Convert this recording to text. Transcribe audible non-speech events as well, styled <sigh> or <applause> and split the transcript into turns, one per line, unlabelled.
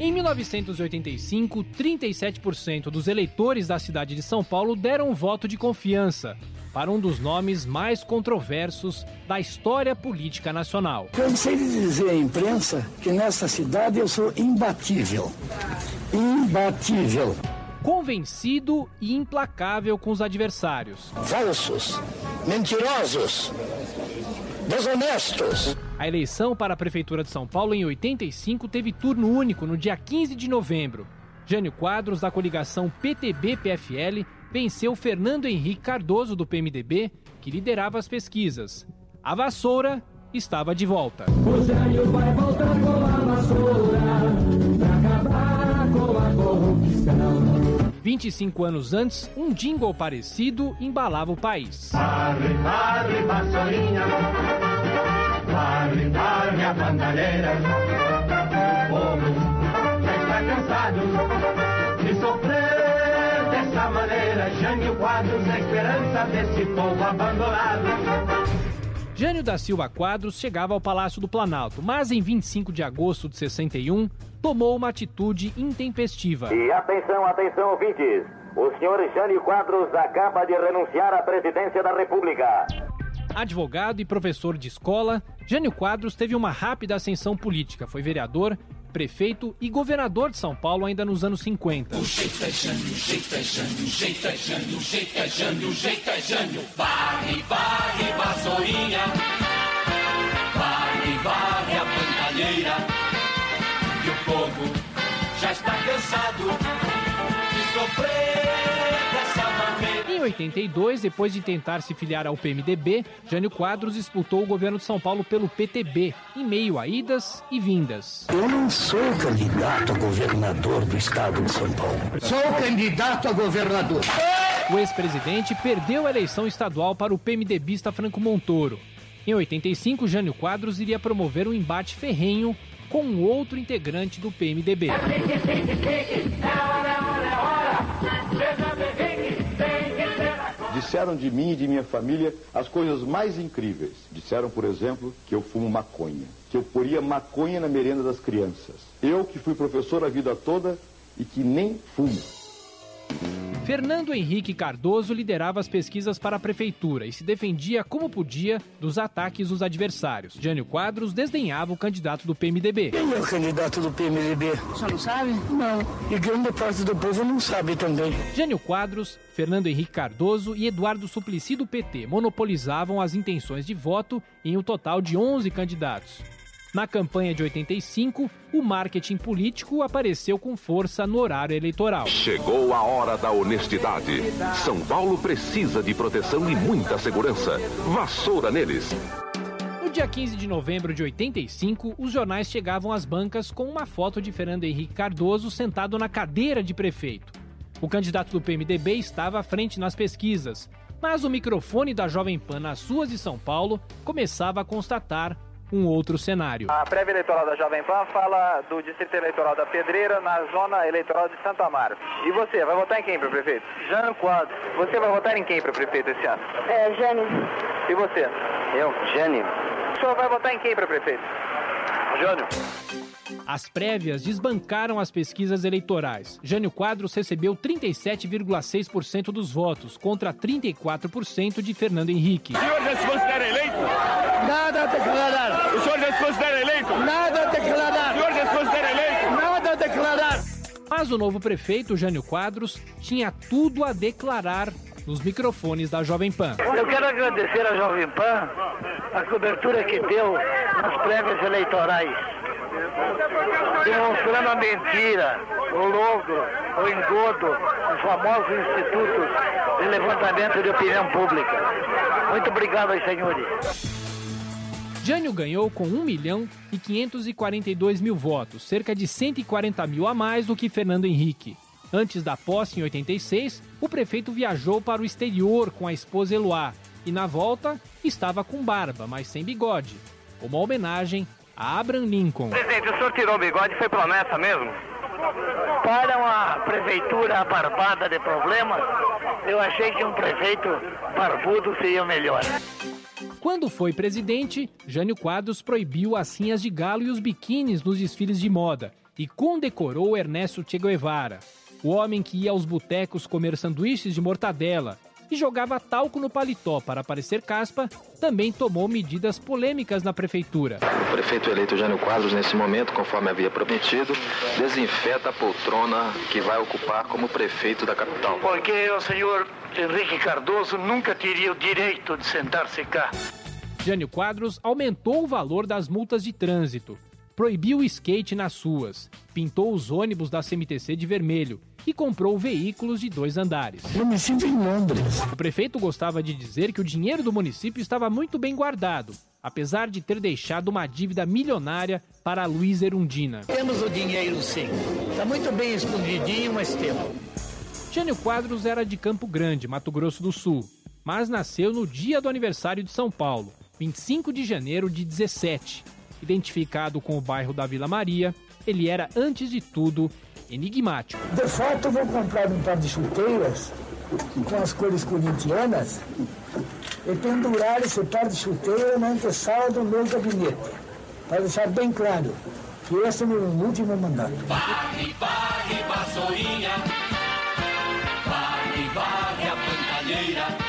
Em 1985, 37% dos eleitores da cidade de São Paulo deram um voto de confiança para um dos nomes mais controversos da história política nacional.
Cansei de dizer à imprensa que nessa cidade eu sou imbatível. Imbatível.
Convencido e implacável com os adversários.
Falsos, mentirosos, desonestos.
A eleição para a Prefeitura de São Paulo em 85 teve turno único no dia 15 de novembro. Jânio Quadros, da coligação PTB-PFL, venceu Fernando Henrique Cardoso, do PMDB, que liderava as pesquisas. A vassoura estava de volta. O Jânio vai voltar com a vassoura pra acabar com a corrupção. 25 anos antes, um jingle parecido embalava o país. Varre, varre, vassourinha, varre, varre a bandalheira. O povo já está cansado de sofrer dessa maneira. Jânio Quadros, a esperança desse povo abandonado. Jânio da Silva Quadros chegava ao Palácio do Planalto, mas em 25 de agosto de 61 tomou uma atitude intempestiva.
E atenção, atenção, ouvintes. O senhor Jânio Quadros acaba de renunciar à presidência da República.
Advogado e professor de escola, Jânio Quadros teve uma rápida ascensão política. Foi vereador, prefeito e governador de São Paulo ainda nos anos 50. O jeito é Jânio, o jeito é Jânio, o jeito é Jânio, o jeito é Jânio, o jeito é Jânio. Varre, varre, vassourinha, 82, depois de tentar se filiar ao PMDB, Jânio Quadros disputou o governo de São Paulo pelo PTB, em meio a idas e vindas.
Eu não sou candidato a governador do estado de São Paulo. Sou candidato a governador.
O ex-presidente perdeu a eleição estadual para o PMDBista Franco Montoro. Em 85, Jânio Quadros iria promover um embate ferrenho com um outro integrante do PMDB. <laughs>
Disseram de mim e de minha família as coisas mais incríveis. Disseram, por exemplo, que eu fumo maconha, que eu poria maconha na merenda das crianças. Eu que fui professor a vida toda e que nem fumo.
Fernando Henrique Cardoso liderava as pesquisas para a prefeitura e se defendia como podia dos ataques dos adversários. Jânio Quadros desdenhava o candidato do PMDB.
Quem é o candidato do PMDB?
Você não sabe?
Não. E grande parte do povo não sabe também.
Jânio Quadros, Fernando Henrique Cardoso e Eduardo Suplicy do PT monopolizavam as intenções de voto em um total de 11 candidatos. Na campanha de 85, o marketing político apareceu com força no horário eleitoral.
Chegou a hora da honestidade. São Paulo precisa de proteção e muita segurança. Vassoura neles.
No dia 15 de novembro de 85, os jornais chegavam às bancas com uma foto de Fernando Henrique Cardoso sentado na cadeira de prefeito. O candidato do PMDB estava à frente nas pesquisas, mas o microfone da Jovem Pan nas ruas de São Paulo começava a constatar um outro cenário.
A prévia eleitoral da Jovem Pan fala do Distrito Eleitoral da Pedreira na zona eleitoral de Santa Amaro. E você, vai votar em quem para prefeito? Jânio Quadro. Você vai votar em quem para prefeito esse ano?
É, Jânio.
E você?
Eu, Jânio.
O senhor vai votar em quem para prefeito? Jânio.
As prévias desbancaram as pesquisas eleitorais. Jânio Quadros recebeu 37,6% dos votos, contra 34% de Fernando Henrique.
O senhor já se considera eleito?
Nada a declarar.
O senhor já se considera eleito?
Nada a declarar.
O senhor já se considera eleito?
Nada a declarar.
Mas o novo prefeito, Jânio Quadros, tinha tudo a declarar nos microfones da Jovem Pan.
Eu quero agradecer à Jovem Pan a cobertura que deu nas prévias eleitorais, demonstrando a mentira, o logro, o engodo, os famosos institutos de levantamento de opinião pública. Muito obrigado aos senhores.
Jânio ganhou com 1 milhão e 542 mil votos, cerca de 140 mil a mais do que Fernando Henrique. Antes da posse, em 86, o prefeito viajou para o exterior com a esposa Eloá e, na volta, estava com barba, mas sem bigode. Uma homenagem a Abraham Lincoln.
Presidente, o senhor tirou o bigode foi promessa mesmo?
Para uma prefeitura barbada de problemas, eu achei que um prefeito barbudo seria melhor.
Quando foi presidente, Jânio Quadros proibiu as cinhas de galo e os biquínis nos desfiles de moda e condecorou Ernesto Che Guevara, o homem que ia aos botecos comer sanduíches de mortadela e jogava talco no paletó para parecer caspa, também tomou medidas polêmicas na prefeitura.
O prefeito eleito Jânio Quadros, nesse momento, conforme havia prometido, desinfeta a poltrona que vai ocupar como prefeito da capital.
Porque o senhor Henrique Cardoso nunca teria o direito de sentar-se cá.
Jânio Quadros aumentou o valor das multas de trânsito, proibiu o skate nas ruas, pintou os ônibus da CMTC de vermelho e comprou veículos de dois andares.
Eu me sinto em Londres.
O prefeito gostava de dizer que o dinheiro do município estava muito bem guardado, apesar de ter deixado uma dívida milionária para a Luiz Erundina.
Temos o dinheiro sim. Está muito bem escondidinho, mas temos.
Jânio Quadros era de Campo Grande, Mato Grosso do Sul, mas nasceu no dia do aniversário de São Paulo, 25 de janeiro de 17. Identificado com o bairro da Vila Maria, ele era, antes de tudo, enigmático.
De fato, eu vou comprar um par de chuteiras com as cores corintianas e pendurar esse par de chuteira na antessala do meu gabinete, para deixar bem claro que esse é meu último mandato.
Barre, barre, vassourinha, Barre, barre a pantalheira.